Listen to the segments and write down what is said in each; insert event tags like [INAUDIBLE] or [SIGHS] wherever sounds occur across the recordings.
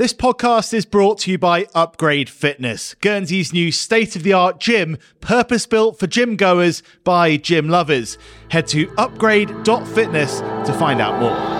This podcast is brought to you by Upgrade Fitness, Guernsey's new state of the art gym, purpose built for gym goers by gym lovers. Head to upgrade.fitness to find out more.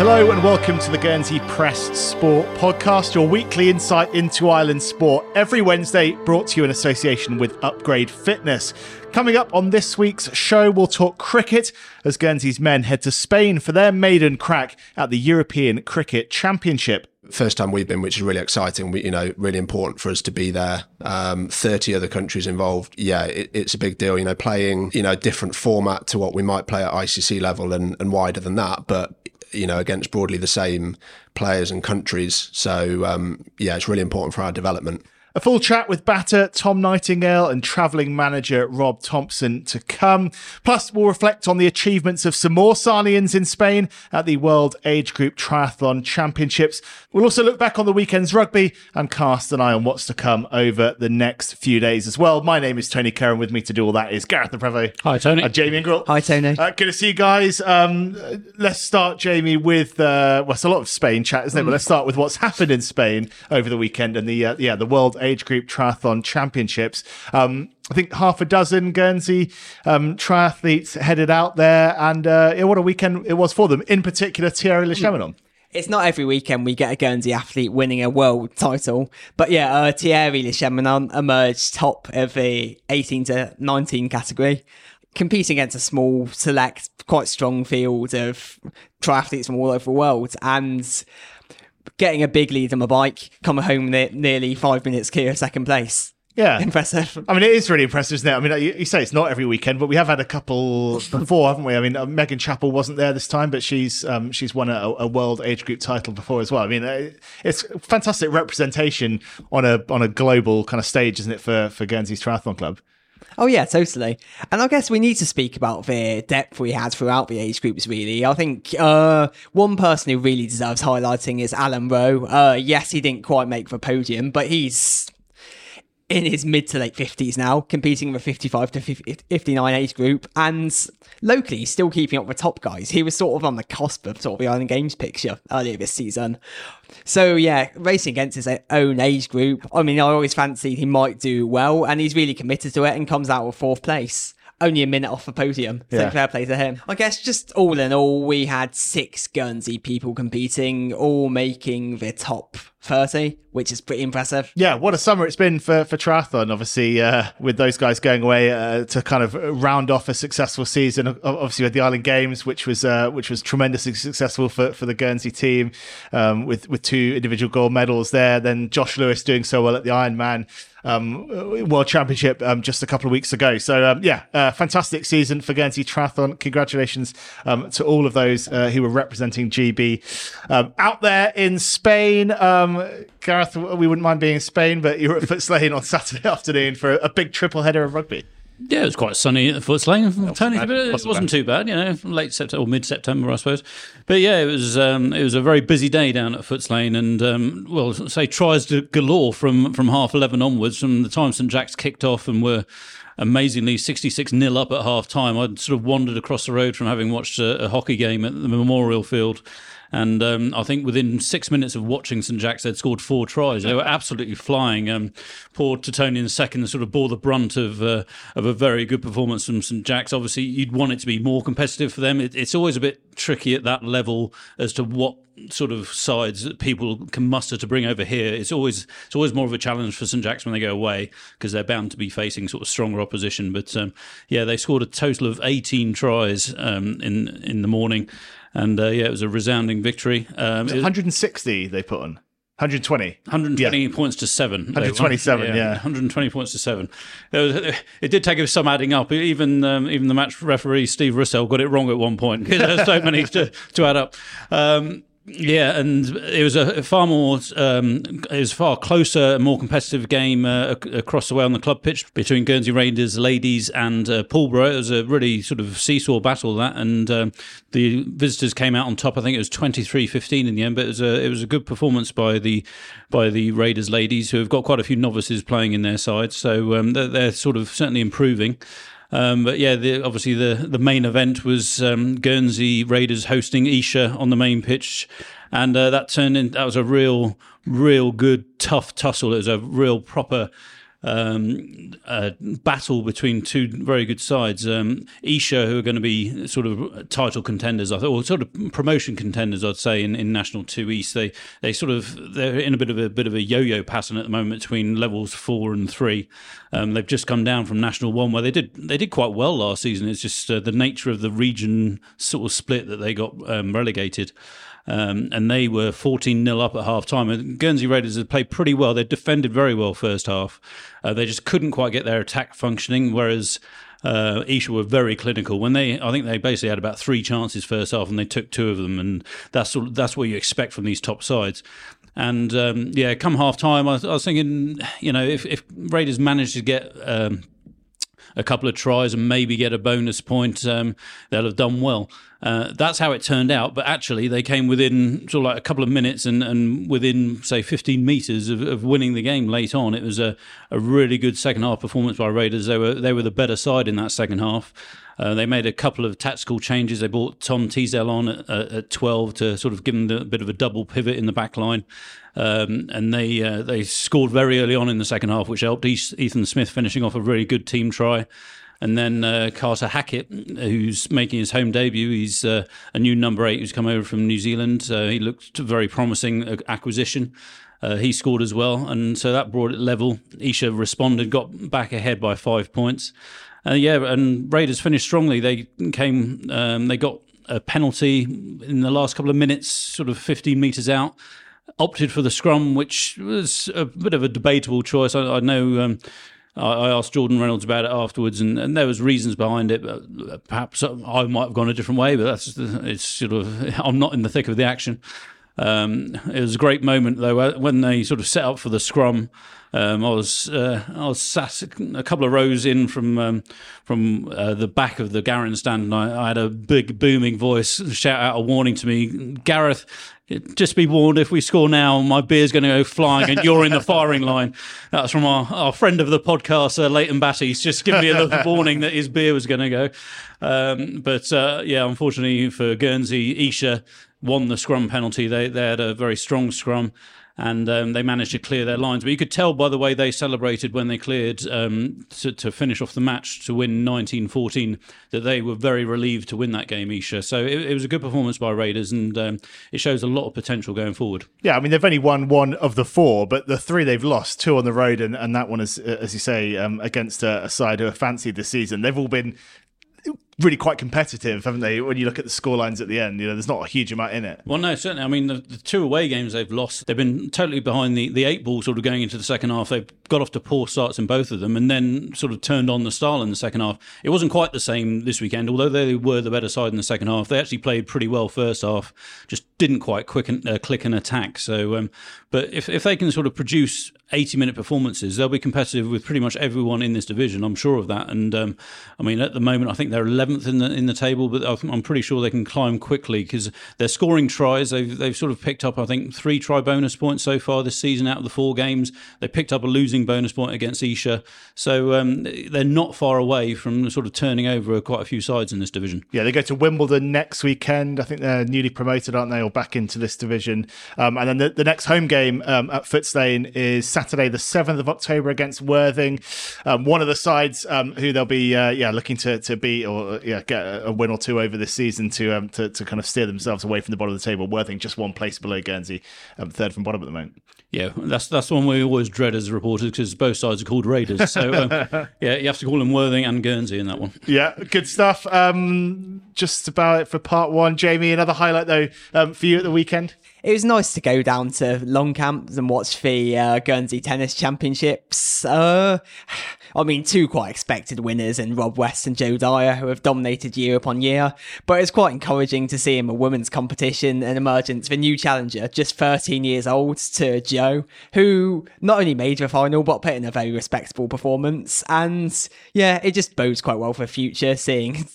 Hello and welcome to the Guernsey Press Sport Podcast, your weekly insight into island sport. Every Wednesday, brought to you in association with Upgrade Fitness. Coming up on this week's show, we'll talk cricket as Guernsey's men head to Spain for their maiden crack at the European Cricket Championship. First time we've been, which is really exciting. We, you know, really important for us to be there. Um, Thirty other countries involved. Yeah, it, it's a big deal. You know, playing you know different format to what we might play at ICC level and, and wider than that, but you know, against broadly the same players and countries. So, um, yeah, it's really important for our development. A full chat with batter Tom Nightingale and travelling manager Rob Thomson to come. Plus, we'll reflect on the achievements of some more Sarnians in Spain at the World Age Group Triathlon Championships. We'll also look back on the weekend's rugby and cast an eye on what's to come over the next few days as well. My name is Tony Curr, and with me to do all that is Gareth Le Prevost. Hi, Tony. And Jamie Ingrouille. Hi, Tony. Uh, good to see you guys. Um, let's start, Jamie, with uh, well, it's a lot of Spain chat, isn't it? But let's start with what's happened in Spain over the weekend and the uh, yeah the World Age Group Triathlon Championships. Um, I think half a dozen Guernsey um, triathletes headed out there, and uh, what a weekend it was for them. In particular, Thierry Le. It's not every weekend we get a Guernsey athlete winning a world title, but yeah, uh, Thierry Le emerged top of the 18 to 19 category, competing against a small, select, quite strong field of triathletes from all over the world, and getting a big lead on my bike, coming home ne- nearly five minutes clear of second place. Yeah, [LAUGHS] Impressive. I mean, it is really impressive, isn't it? I mean, you, you say it's not every weekend, but we have had a couple [LAUGHS] before, haven't we? I mean, uh, Megan Chappell wasn't there this time, but she's um, she's won a, a world age group title before as well. I mean, uh, it's fantastic representation on a on a global kind of stage, isn't it, for for Guernsey's Triathlon Club? Oh yeah, totally. And I guess we need to speak about the depth we had throughout the age groups. Really, I think uh, one person who really deserves highlighting is Alan Rowe. Uh, yes, he didn't quite make the podium, but he's in his mid to late 50s now, competing in the 55 to 59 age group, and locally he's still keeping up with top guys. He was sort of on the cusp of sort of the Island Games picture earlier this season. So yeah, racing against his own age group. I mean, I always fancied he might do well, and he's really committed to it and comes out with fourth place only a minute off the podium. So Yeah. fair play to him. I guess just all in all, we had six Guernsey people competing, all making the top 30, which is pretty impressive. Yeah, what a summer it's been for for triathlon. Obviously, uh, with those guys going away uh, to kind of round off a successful season. Obviously, with the Island Games, which was uh, which was tremendously successful for, for the Guernsey team, um, with with two individual gold medals there. Then Josh Lewis doing so well at the Ironman um, World Championship um, just a couple of weeks ago. So um, yeah, uh, fantastic season for Guernsey Triathlon. Congratulations um, to all of those uh, who were representing GB um, out there in Spain. Um, Gareth, we wouldn't mind being in Spain, but you were at Footes Lane on Saturday [LAUGHS] afternoon for a big triple header of rugby. Yeah, it was quite sunny at Footes Lane, Tony. bad. but It Wasn't wasn't, too bad, you know, late September or mid September, I suppose. But yeah, it was um, it was a very busy day down at Footes Lane, and um, well, say tries to galore from from half eleven onwards. From the time St Jack's kicked off and were amazingly 66 nil up at half time, I'd sort of wandered across the road from having watched a, a hockey game at the Memorial Field. And um, I think within six minutes of watching St Jack's, they'd scored four tries. They were absolutely flying. Um, poor Titonian second sort of bore the brunt of uh, of a very good performance from St Jack's. Obviously, you'd want it to be more competitive for them. It, it's always a bit tricky at that level as to what sort of sides that people can muster to bring over here. It's always it's always more of a challenge for St Jack's when they go away because they're bound to be facing sort of stronger opposition. But um, yeah, they scored a total of 18 tries um, in in the morning, and uh, yeah, it was a resounding victory. Um, it was 160 they put on. 120. 120 points to seven. They won. 127, yeah. 120 points to seven. It, was, it did take some adding up. Even um, even the match referee Steve Russell got it wrong at one point because [LAUGHS] there's so many to, to add up. Um, Yeah, and it was a far more, um, it was far closer, more competitive game uh, across the way on the club pitch between Guernsey Raiders ladies and uh, Pulborough. It was a really sort of seesaw battle that, and um, the visitors came out on top. I think it was 23-15 in the end, but it was a it was a good performance by the by the Raiders ladies, who have got quite a few novices playing in their side, so um, they're, they're sort of certainly improving. Um, but yeah, the, obviously the the main event was um, Guernsey Raiders hosting Esher on the main pitch, and uh, that turned in. That was a real, real good tough tussle. It was a real proper um, battle between two very good sides. Um, Esher, who are going to be sort of title contenders, or sort of promotion contenders, I'd say, in, in National Two East. They they sort of they're in a bit of a bit of a yo-yo pattern at the moment between levels four and three. Um, they've just come down from National One, where they did they did quite well last season. It's just uh, the nature of the region sort of split that they got um, relegated. Um, and they were 14 0 up at half time. And Guernsey Raiders had played pretty well. They defended very well first half. Uh, they just couldn't quite get their attack functioning, whereas uh, Esher were very clinical. When they, I think they basically had about three chances first half, and they took two of them, and that's that's what you expect from these top sides. And um, yeah, come half time, I, I, was thinking, you know, if, if Raiders managed to get um, a couple of tries and maybe get a bonus point, um, they'll have done well. Uh, that's how it turned out. But actually, they came within sort of like a couple of minutes and, and within, say, 15 metres of, of winning the game late on. It was a, a really good second half performance by Raiders. They were, they were the better side in that second half. Uh, they made a couple of tactical changes. They brought Tom Teasdale on at, at, 12 to sort of give them a bit of a double pivot in the back line. Um, and they uh, they scored very early on in the second half, which helped Ethan Smith finishing off a really good team try. And then uh, Carter Hackett, who's making his home debut, he's uh, a new number eight who's come over from New Zealand. He looked very promising acquisition. Uh, he scored as well, and so that brought it level. Esher responded, got back ahead by five points. Uh, yeah, and Raiders finished strongly. They came, um, they got a penalty in the last couple of minutes, sort of 15 metres out. Opted for the scrum, which was a bit of a debatable choice. I, I know um, I asked Jordan Reynolds about it afterwards, and, and there was reasons behind it. Perhaps I might have gone a different way, but that's it's sort of [LAUGHS] I'm not in the thick of the action. Um, it was a great moment though when they sort of set up for the scrum. Um, I was uh, I was sat a couple of rows in from um, from uh, the back of the Garron stand, and I, I, had a big booming voice shout out a warning to me, Gareth. Just be warned, if we score now, my beer's going to go flying, and you're in the firing [LAUGHS] line. That's from our, our friend of the podcast, uh, Leighton Batty. He's just given me a little [LAUGHS] warning that his beer was going to go. Um, but uh, yeah, unfortunately for Guernsey, Esher won the scrum penalty. They they had a very strong scrum and um, they managed to clear their lines. But you could tell by the way they celebrated when they cleared um, to, to, finish off the match to win 1914 that they were very relieved to win that game, Esher. So it, it was a good performance by Raiders, and um, it shows a lot of potential going forward. Yeah, I mean they've only won one of the four, but the three they've lost, two on the road, and, and that one is, as you say, um, against a, a side who are fancied this season. They've all been really quite competitive, haven't they? When you look at the score lines at the end, you know, there's not a huge amount in it. Well, no, certainly. I mean, the, the, two away games they've lost, they've been totally behind the, the eight ball sort of going into the second half. They've got off to poor starts in both of them and then sort of turned on the style in the second half. It wasn't quite the same this weekend, although they were the better side in the second half. They actually played pretty well first half, just didn't quite quicken, uh, click an attack. So, um, but if, if they can sort of produce 80 minute performances, they'll be competitive with pretty much everyone in this division. I'm sure of that. And um, I mean, at the moment, I think they're 11th in the in the table, but I'm pretty sure they can climb quickly because they're scoring tries. They've they've sort of picked up, I think, three try bonus points so far this season out of the four games. They picked up a losing bonus point against Esher, so um, they're not far away from sort of turning over quite a few sides in this division. Yeah, they go to Wimbledon next weekend. I think they're newly promoted, aren't they, or back into this division? Um, and then the, the next home game um, at Footes Lane is Saturday, the seventh of October against Worthing. Um, one of the sides um, who they'll be uh, yeah looking to to beat or yeah get a win or two over this season to um, to, to kind of steer themselves away from the bottom of the table. Worthing just one place below Guernsey, um, third from bottom at the moment. Yeah, that's that's the one we always dread as reporters because both sides are called Raiders. So um, [LAUGHS] yeah, you have to call them Worthing and Guernsey in that one. Yeah, good stuff. Um, just about it for part one. Jamie, another highlight though um, for you at the weekend it was nice to go down to Longcamps and watch the uh, Guernsey Tennis Championships. Uh, [SIGHS] I mean, two quite expected winners in Rob West and Joe Dyer, who have dominated year upon year. But it's quite encouraging to see in a women's competition an emergence of a new challenger, just 13 years old, to Joe, who not only made the final but put in a very respectable performance. And yeah, it just bodes quite well for the future, seeing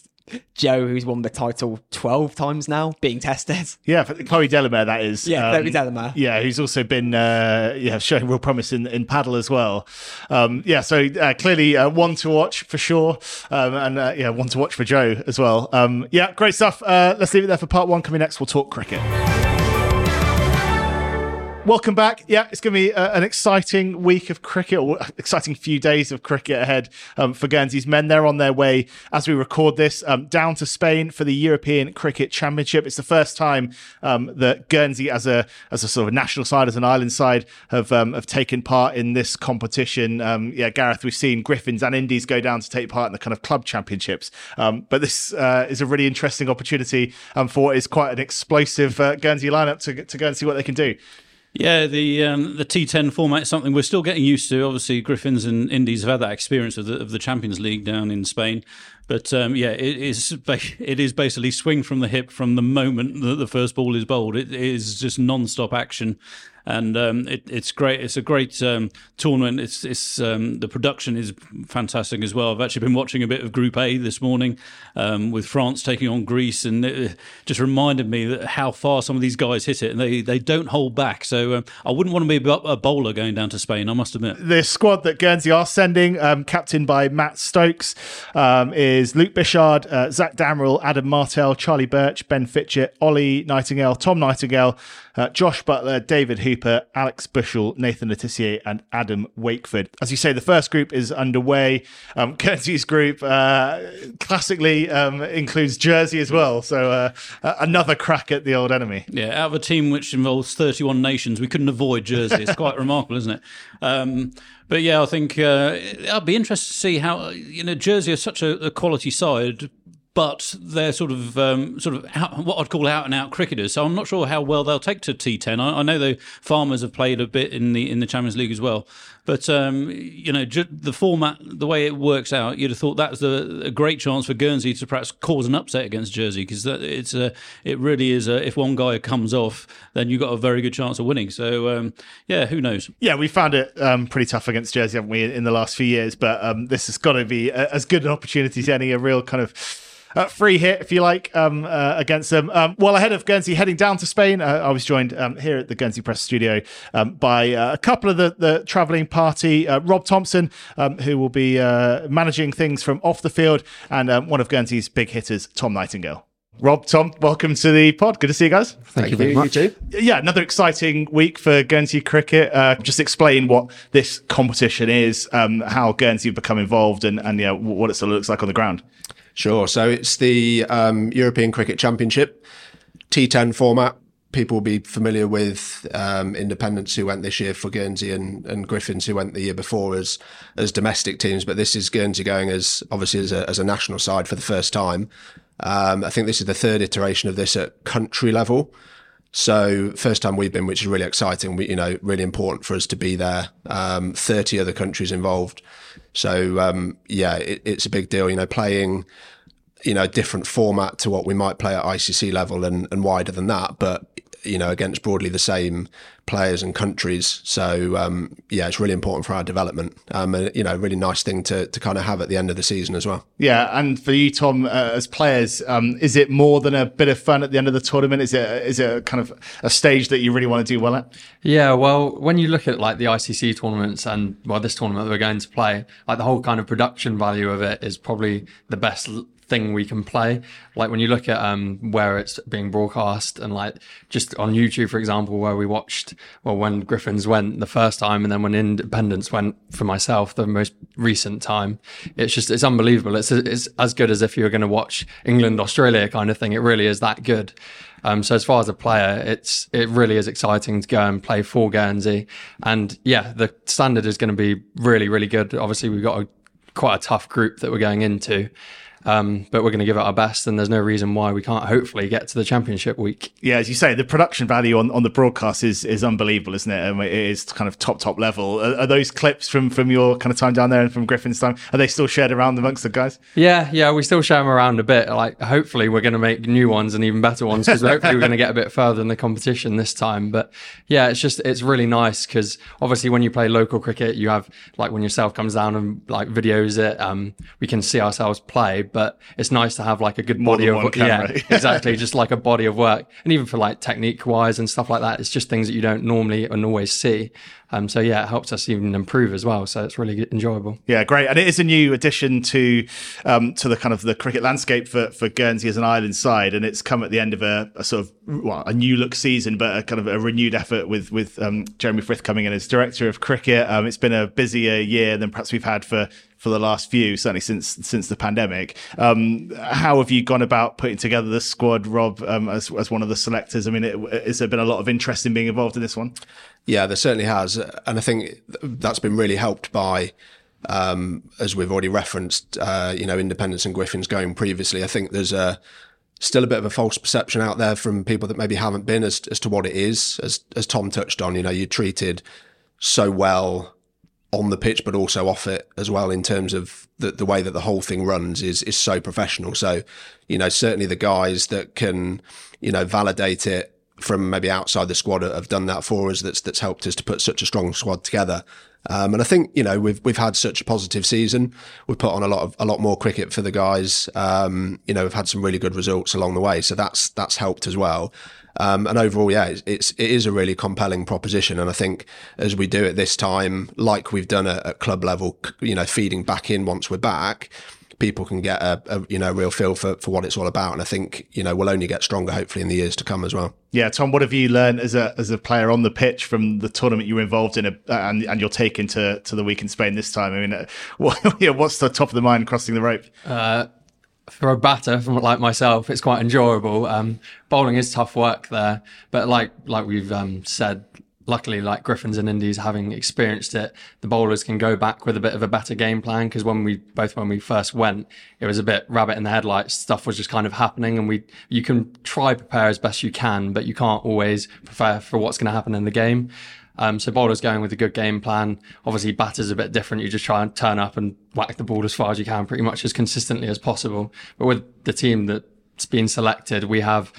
Joe, who's won the title 12 times now, being tested. Yeah, for Chloe Delamere, that is. Yeah, Chloe Delamere. Yeah, who's also been uh, yeah showing real promise in, in padel as well. Um, yeah, so uh, clearly uh, one to watch for sure, um, and uh, yeah, one to watch for Joe as well. Um, yeah, great stuff. Uh, let's leave it there for part one. Coming next, we'll talk cricket. Welcome back. Yeah, it's going to be uh, an exciting week of cricket, or exciting few days of cricket ahead um, for Guernsey's men. They're on their way as we record this um, down to Spain for the European Cricket Championship. It's the first time um, that Guernsey, as a as a sort of national side, as an island side, have um, have taken part in this competition. Um, yeah, Gareth, we've seen Griffins and Indies go down to take part in the kind of club championships, um, but this uh, is a really interesting opportunity for what is quite an explosive uh, Guernsey lineup to to go and see what they can do. Yeah, the um, the T10 format is something we're still getting used to. Obviously, Griffins and Indies have had that experience of the, of the Champions League down in Spain, but um, yeah, it is it is basically swing from the hip from the moment that the first ball is bowled. It is just non-stop action, and um, it, it's great. It's a great um, tournament. It's it's um, the production is fantastic as well. I've actually been watching a bit of Group A this morning um, with France taking on Greece, and it just reminded me how far some of these guys hit it, and they they don't hold back. So um, I wouldn't want to be a bowler going down to Spain. I must admit. The squad that Guernsey are sending, captained by Matt Stokes, is Luke Bichard, uh, Zach Damrell, Adam Martell, Charlie Birch, Ben Fitchett, Ollie Nightingale, Tom Nightingale, uh, Josh Butler, David Hooper, Alex Bushell, Nathan Le Tissier, and Adam Wakeford. As you say, the first group is underway. Um, [LAUGHS] group uh, classically um, includes Jersey as well, so uh, another crack at the old enemy. Yeah, out of a team which involves 31 nations, we couldn't avoid Jersey. It's quite [LAUGHS] remarkable, isn't it? Um, but yeah, I think uh, I'd be interested to see how you know Jersey is such a, a quality side, but they're sort of um, sort of out, what I'd call out and out cricketers. So I'm not sure how well they'll take to T10. I, I, know the Farmers have played a bit in the in the Champions League as well, but um, you know ju- the format, the way it works out, you'd have thought that's a, a great chance for Guernsey to perhaps cause an upset against Jersey because it's a it really is a, if one guy comes off, then you've got a very good chance of winning. So um, yeah, who knows? Yeah, we found it um, pretty tough against Jersey, haven't we, in the last few years? But um, this has got to be a, as good an opportunity as any, a real kind of uh, free hit, if you like, um, uh, against them. Um, well, ahead of Guernsey heading down to Spain, uh, I was joined um, here at the Guernsey Press Studio um, by uh, a couple of the, the travelling party. Uh, Rob Thomson, um, who will be uh, managing things from off the field, and um, one of Guernsey's big hitters, Tom Nightingale. Rob, Tom, welcome to the pod. Good to see you guys. Thank, Thank you very much. You yeah, another exciting week for Guernsey cricket. Uh, just explain what this competition is, um, how Guernsey have become involved, and, and yeah, what it sort of looks like on the ground. Sure. So it's the um, European Cricket Championship, T10 format. People will be familiar with um, Independents who went this year for Guernsey and, and Griffins who went the year before as as domestic teams. But this is Guernsey going as obviously as a, as a national side for the first time. Um, I think this is the third iteration of this at country level. So first time we've been, which is really exciting. We, you know, really important for us to be there. Um, Thirty other countries involved. So um, yeah, it, it's a big deal. You know, playing you know different format to what we might play at ICC level and, and wider than that, but you know against broadly the same players and countries. So um, yeah, it's really important for our development. Um, and, you know, really nice thing to to kind of have at the end of the season as well. Yeah, and for you, Tom, uh, as players, um, is it more than a bit of fun at the end of the tournament? Is it is it kind of a stage that you really want to do well at? Yeah, well, when you look at like the ICC tournaments and well, this tournament that we're going to play, like the whole kind of production value of it is probably the best thing we can play. Like when you look at um, where it's being broadcast and like just on YouTube, for example, where we watched, well, when Griffins went the first time and then when Independents went for myself, the most recent time, it's just, it's unbelievable. It's, it's as good as if you were going to watch England, Australia kind of thing. It really is that good. Um, so as far as a player, it's it really is exciting to go and play for Guernsey, and yeah, the standard is going to be really really good. Obviously, we've got a quite a tough group that we're going into, Um, but we're going to give it our best, and there's no reason why we can't hopefully get to the championship week. Yeah, as you say, the production value on, on the broadcast is is unbelievable, isn't it? And it is kind of top top level. Are, are, those clips from from your kind of time down there and from Griffin's time? Are they still shared around amongst the guys? Yeah, yeah, we still share them around a bit. Like, hopefully, we're going to make new ones and even better ones because hopefully we're going to get a bit further in the competition this time. But yeah, it's just it's really nice because obviously when you play local cricket, you have like when yourself comes down and like videos it, um, we can see ourselves play. But it's nice to have like a good More body of work. [LAUGHS] yeah, exactly, just like a body of work, and even for like technique wise and stuff like that, it's just things that you don't normally and always see. Um, so yeah, it helps us even improve as well. So it's really enjoyable. Yeah, great, and it is a new addition to um, to the kind of the cricket landscape for for Guernsey as an island side, and it's come at the end of a, a sort of well, a new look season, but a kind of a renewed effort with with um, Jeremy Frith coming in as director of cricket. Um, it's been a busier year than perhaps we've had for for the last few, certainly since since the pandemic. Um, how have you gone about putting together the squad, Rob, um, as as one of the selectors? I mean, it, has there been a lot of interest in being involved in this one? Yeah, there certainly has, and I think that's been really helped by. Um, as we've already referenced, uh, you know, Independents and Griffins going previously. I think there's a still a bit of a false perception out there from people that maybe haven't been as as to what it is. As as Tom touched on, you know, you're treated so well on the pitch, but also off it as well in terms of the, the way that the whole thing runs is is so professional. So, you know, certainly the guys that can, you know, validate it from maybe outside the squad have done that for us. That's that's helped us to put such a strong squad together. Um, and I think you know we've we've had such a positive season. We've put on a lot of a lot more cricket for the guys. Um, you know, we've had some really good results along the way, so that's that's helped as well. Um, and overall, yeah, it's, it's it is a really compelling proposition. And I think as we do it this time, like we've done at, at club level, you know, feeding back in once we're back, people can get a, a, you know real feel for, for what it's all about. And I think you know we'll only get stronger hopefully in the years to come as well. Yeah, Tom, what have you learned as a as a player on the pitch from the tournament you were involved in, uh, and and you're taking to to the week in Spain this time? I mean, uh, [LAUGHS] what, yeah, what's the top of the mind crossing the rope? Uh, for a batter from like myself, it's quite enjoyable. Um, bowling is tough work there, but like like we've um, said, luckily, like Griffins and Indies having experienced it, the bowlers can go back with a bit of a better game plan. Because when we both when we first went, it was a bit rabbit in the headlights. Stuff was just kind of happening, and we you can try prepare as best you can, but you can't always prepare for what's going to happen in the game. Um, so bowlers going with a good game plan. Obviously, batters a bit different. You just try and turn up and whack the ball as far as you can, pretty much as consistently as possible. But with the team that's been selected, we have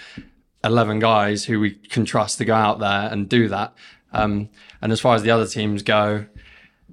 11 guys who we can trust to go out there and do that. Um, and as far as the other teams go,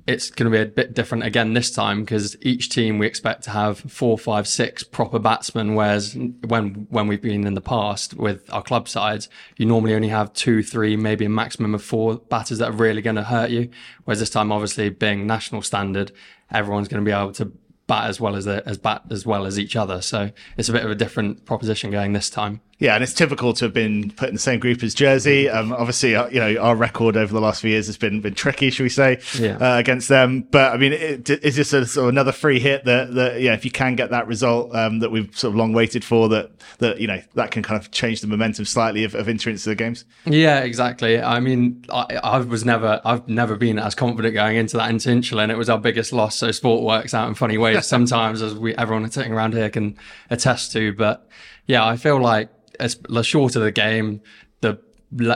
it's going to be a bit different again this time because each team we expect to have four, five, six proper batsmen. Whereas when when we've been in the past with our club sides, you normally only have two, three, maybe a maximum of four batters that are really going to hurt you. Whereas this time, obviously being national standard, everyone's going to be able to bat as well as the, as bat as well as each other. So it's a bit of a different proposition going this time. Yeah, and it's typical to have been put in the same group as Jersey. Um, obviously, uh, you know our record over the last few years has been been tricky, should we say, yeah. uh, against them. But I mean, it, is this a, sort of another free hit that that yeah, if you can get that result um, that we've sort of long waited for, that that you know that can kind of change the momentum slightly of, of entering into the games. Yeah, exactly. I mean, I, I, was never I've never been as confident going into that Interinsular, and it was our biggest loss. So sport works out in funny ways [LAUGHS] sometimes, as we everyone sitting around here can attest to. But yeah, I feel like as the shorter the game, the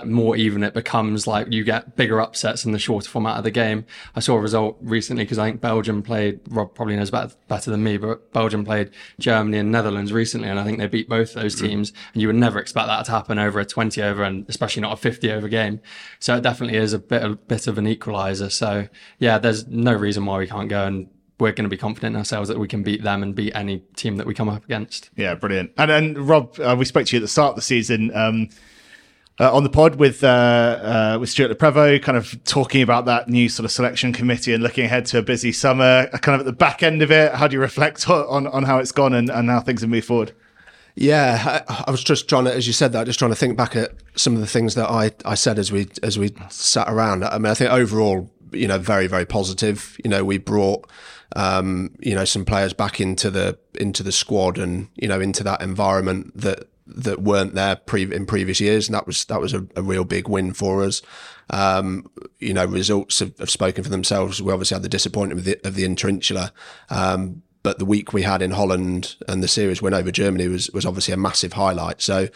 more even it becomes. Like you get bigger upsets in the shorter format of the game. I saw a result recently because I think Belgium played. Rob probably knows better, better than me, but Belgium played Germany and Netherlands recently, and I think they beat both those mm. teams. And you would never expect that to happen over a 20 over, and especially not a 50 over game. So it definitely is a bit a bit of an equalizer. So yeah, there's no reason why we can't go and we're going to be confident in ourselves that we can beat them and beat any team that we come up against. Yeah, brilliant. And then Rob, uh, we spoke to you at the start of the season. Um, uh, on the pod with uh, uh, with Stuart Le Prevost, kind of talking about that new sort of selection committee and looking ahead to a busy summer. Uh, kind of at the back end of it, how do you reflect on on how it's gone and, and how things have moved forward? Yeah, I, I, was just trying to, as you said that, just trying to think back at some of the things that I, I said as we as we sat around. I mean, I think overall, you know, very very positive. You know, we brought um, you know, some players back into the into the squad and you know into that environment that that weren't there pre- in previous years, and that was that was a, a real big win for us. Um, you know, results have, have, spoken for themselves. We obviously had the disappointment of the, of the um, but the week we had in Holland and the series win over Germany was was obviously a massive highlight. So,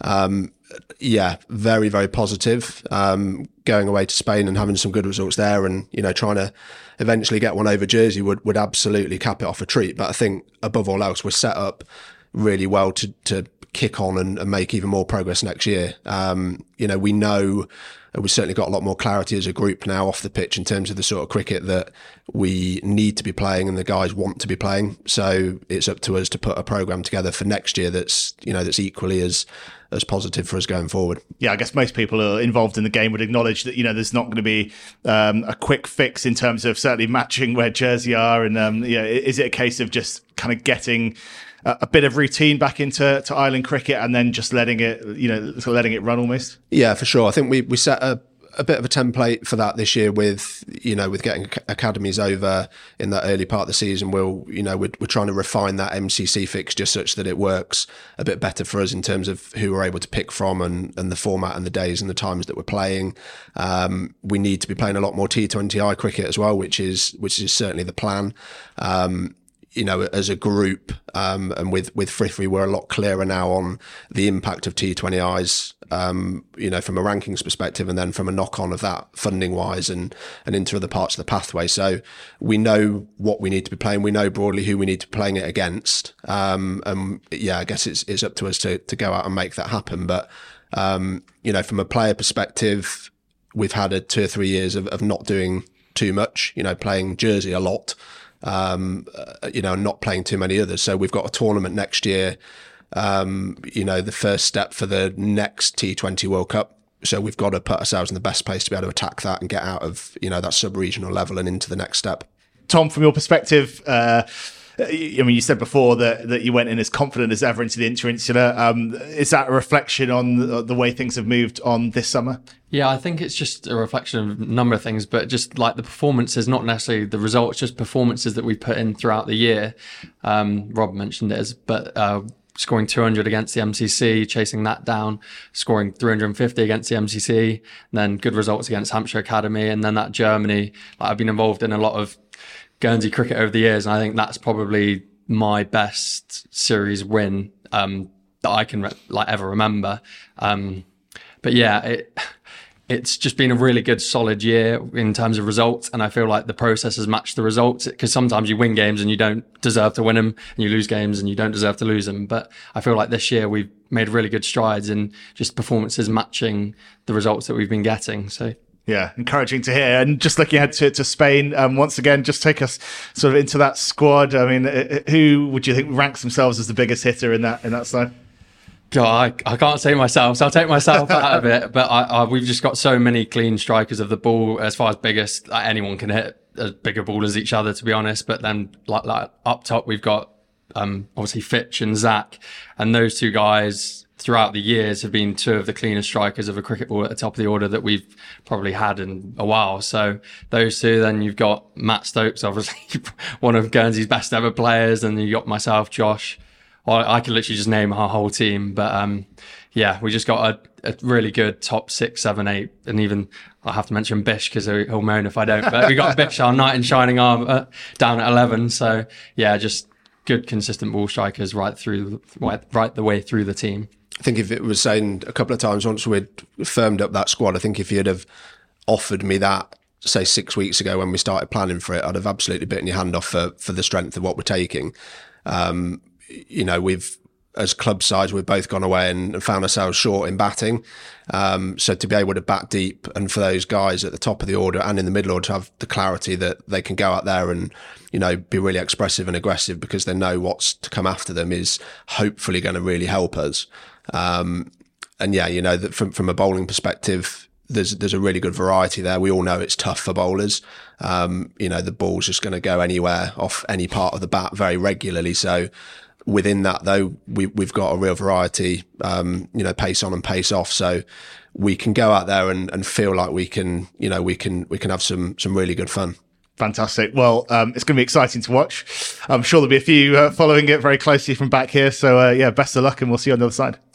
um, yeah, very very positive. Um, going away to Spain and having some good results there, and you know trying to eventually get one over Jersey would would absolutely cap it off a treat. But I think above all else, we're set up really well to to kick on and, and make even more progress next year. Um, you know, we know we've certainly got a lot more clarity as a group now off the pitch in terms of the sort of cricket that we need to be playing and the guys want to be playing. So it's up to us to put a program together for next year that's you know that's equally as as positive for us going forward. Yeah, I guess most people involved in the game would acknowledge that you know there's not going to be um, a quick fix in terms of certainly matching where Jersey are, and um, yeah, is it a case of just kind of getting a bit of routine back into to Ireland cricket and then just letting it, you know, letting it run almost? Yeah, for sure. I think we, we set a, a bit of a template for that this year with, you know, with getting academies over in that early part of the season. We'll, you know, we're, we're trying to refine that MCC fixture such that it works a bit better for us in terms of who we're able to pick from and, and the format and the days and the times that we're playing. Um, we need to be playing a lot more T20I cricket as well, which is, which is certainly the plan. Um, you know, as a group, um, and with with FRIFRI, we're a lot clearer now on the impact of T20Is, um, you know, from a rankings perspective, and then from a knock on of that funding wise, and and into other parts of the pathway. So we know what we need to be playing. We know broadly who we need to be playing it against. Um, and yeah, I guess it's it's up to us to to go out and make that happen. But um, you know, from a player perspective, we've had a two or three years of, of not doing too much. You know, playing Jersey a lot um, uh, you know, not playing too many others. So we've got a tournament next year. Um, you know, the first step for the next T20 World Cup. So we've got to put ourselves in the best place to be able to attack that and get out of you know that sub-regional level and into the next step. Tom, from your perspective. Uh, I mean, you said before that, that you went in as confident as ever into the Interinsular. Um, is that a reflection on the, way things have moved on this summer? Yeah, I think it's just a reflection of a number of things, but just like the performances, not necessarily the results, just performances that we put in throughout the year. Um, Rob mentioned it, as, but uh, scoring 200 against the MCC, chasing that down, scoring 350 against the MCC, then good results against Hampshire Academy, and then that Germany. Like I've been involved in a lot of Guernsey cricket over the years, and I think that's probably my best series win um, that I can re- like ever remember. Um, but yeah, it it's just been a really good, solid year in terms of results, and I feel like the process has matched the results. Because sometimes you win games and you don't deserve to win them, and you lose games and you don't deserve to lose them. But I feel like this year we've made really good strides in just performances matching the results that we've been getting. So yeah, encouraging to hear. And just looking ahead to, to Spain, um, once again, just take us sort of into that squad. I mean, uh, uh, who would you think ranks themselves as the biggest hitter in that in that side? God, I, I can't say myself, so I'll take myself out of it. [LAUGHS] But I, I, we've just got so many clean strikers of the ball as far as biggest. Like anyone can hit as big a bigger ball as each other, to be honest. But then, like, like up top, we've got um, obviously Fitch and Zach, and those two guys throughout the years have been two of the cleanest strikers of a cricket ball at the top of the order that we've probably had in a while. So those two, then you've got Matt Stokes, obviously [LAUGHS] one of Guernsey's best ever players, and you got myself, Josh. Well, I could literally just name our whole team, but um, yeah, we just got a, a, really good top six, seven, eight, and even I have to mention Bish because he'll moan if I don't. But we got Bish, our knight in shining armor, down at eleven. So yeah, just good, consistent ball strikers right through, right, right the way through the team. I think if it was saying a couple of times once we'd firmed up that squad, I think if you'd have offered me that, say six weeks ago when we started planning for it, I'd have absolutely bitten your hand off for, for the strength of what we're taking. Um, you know, we've, as club sides, we've both gone away and found ourselves short in batting. Um, so to be able to bat deep and for those guys at the top of the order and in the middle order to have the clarity that they can go out there and, you know, be really expressive and aggressive because they know what's to come after them is hopefully going to really help us. Um, and yeah, you know, that from, from a bowling perspective, there's there's a really good variety there. We all know it's tough for bowlers. Um, you know, the ball's just going to go anywhere off any part of the bat very regularly. So within that, though, we we've got a real variety. Um, you know, pace on and pace off. So we can go out there and, and feel like we can, you know, we can we can have some some really good fun. Fantastic. Well, um, it's going to be exciting to watch. I'm sure there'll be a few uh, following it very closely from back here. So, uh, yeah, best of luck, and we'll see you on the other side.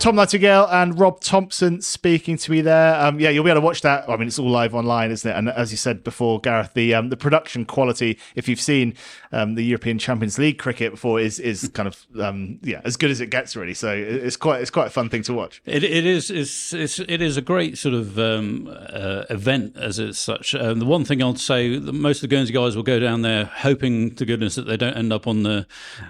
Tom Nightingale and Rob Thomson speaking to me there. Um, yeah, you'll be able to watch that. I mean, it's all live online, isn't it? And as you said before, Gareth, the um, the production quality, if you've seen um, the European Champions League cricket before, is is kind of um, yeah as good as it gets really. So it's quite it's quite a fun thing to watch. It, it is it's, it's it is a great sort of um, uh, event as it's such. Um, the one thing I'll say, most of the Guernsey guys will go down there hoping to goodness that they don't end up on the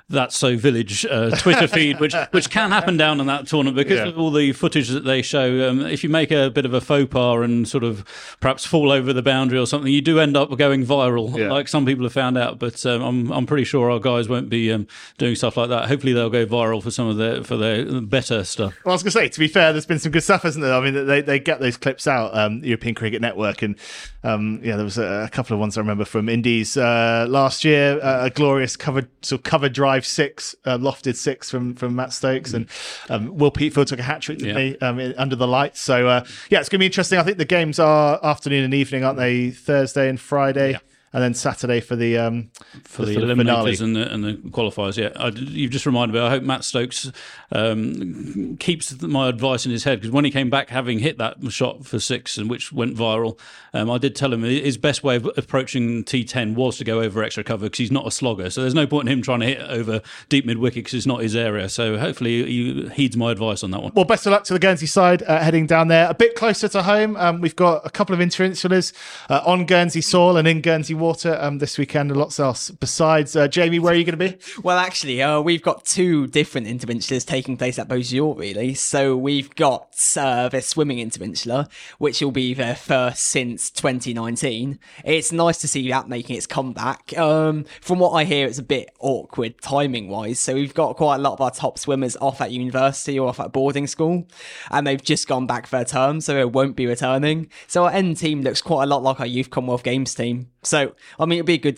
That's So Village uh, Twitter [LAUGHS] feed, which which can happen down in that tournament because yeah. of all the footage that they show. Um, if you make a bit of a faux pas and sort of perhaps fall over the boundary or something, you do end up going viral, yeah. like some people have found out. But um, I'm I'm pretty sure our guys won't be um, doing stuff like that. Hopefully, they'll go viral for some of their for their better stuff. Well, I was going to say, to be fair, there's been some good stuff, hasn't there? I mean, they they get those clips out, um, European Cricket Network, and um, yeah, there was a, a, couple of ones I remember from Indies uh, last year. Uh, a glorious covered sort of cover drive six, uh, lofted six from from Matt Stokes, and um, Will Peatfield took a hat trick yeah. um, under the lights. So uh, yeah, it's going to be interesting. I think the games are afternoon and evening, aren't they? Thursday and Friday. Yeah and then Saturday for the um, for the, the eliminators and the, and the qualifiers. Yeah, I, you've just reminded me. I hope Matt Stokes um, keeps my advice in his head because when he came back, having hit that shot for six and which went viral, um, I did tell him his best way of approaching T10 was to go over extra cover because he's not a slogger. So there's no point in him trying to hit over deep mid wicket because it's not his area. So hopefully he heeds my advice on that one. Well, best of luck to the Guernsey side uh, heading down there a bit closer to home. Um, we've got a couple of interinsulars uh, on Guernsey soil and in Guernsey water um, this weekend and lots else besides. Uh, Jamie, where are you going to be? Well, actually, uh, we've got two different interinsulars taking place at Beausejour, really. So we've got uh, the swimming interinsular, which will be their first since 2019. It's nice to see that making its comeback. Um, from what I hear, it's a bit awkward timing wise. So we've got quite a lot of our top swimmers off at university or off at boarding school, and they've just gone back for a term, so it won't be returning. So our end team looks quite a lot like our Youth Commonwealth Games team. So, I mean, it'd be a good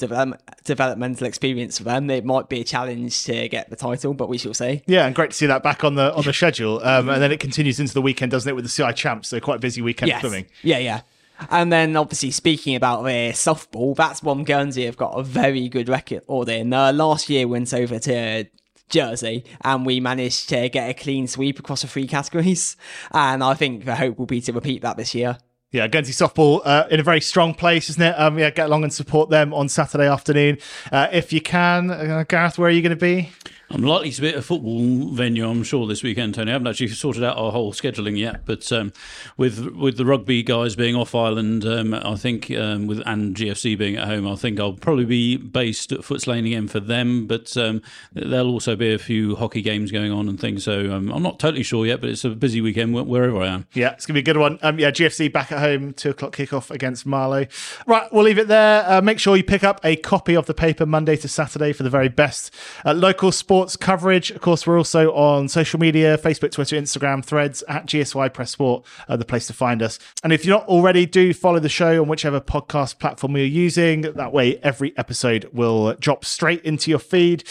developmental experience for them. It might be a challenge to get the title, but we shall see. Yeah, and great to see that back on the on the [LAUGHS] schedule. Um, and then it continues into the weekend, doesn't it, with the CI champs? So quite a busy weekend yes. swimming. Yeah, yeah. And then, obviously, speaking about their softball, that's one Guernsey have got a very good record in. Uh, last year went over to Jersey, and we managed to get a clean sweep across the three categories. And I think the hope will be to repeat that this year. Yeah, Guernsey softball uh, in a very strong place, isn't it? Um, yeah, get along and support them on Saturday afternoon uh, if you can. Uh, Gareth, where are you going to be? I'm likely to be at a football venue, I'm sure, this weekend, Tony. I haven't actually sorted out our whole scheduling yet, but um, with with the rugby guys being off island, um, I think, um, with and GFC being at home, I think I'll probably be based at Footes Lane again for them. But um, there'll also be a few hockey games going on and things, so um, I'm not totally sure yet. But it's a busy weekend wherever I am. Yeah, it's gonna be a good one. Um, yeah, GFC back at home, two o'clock kickoff against Marlow. Right, we'll leave it there. Uh, make sure you pick up a copy of the paper Monday to Saturday for the very best uh, local sports coverage of course, we're also on social media Facebook, Twitter, Instagram, threads at GSY Press Sport, uh, the place to find us. And if you're not already, do follow the show on whichever podcast platform you're using. That way, every episode will drop straight into your feed.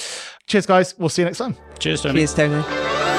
Cheers, guys. We'll see you next time. Cheers, Tony. Cheers, Tony.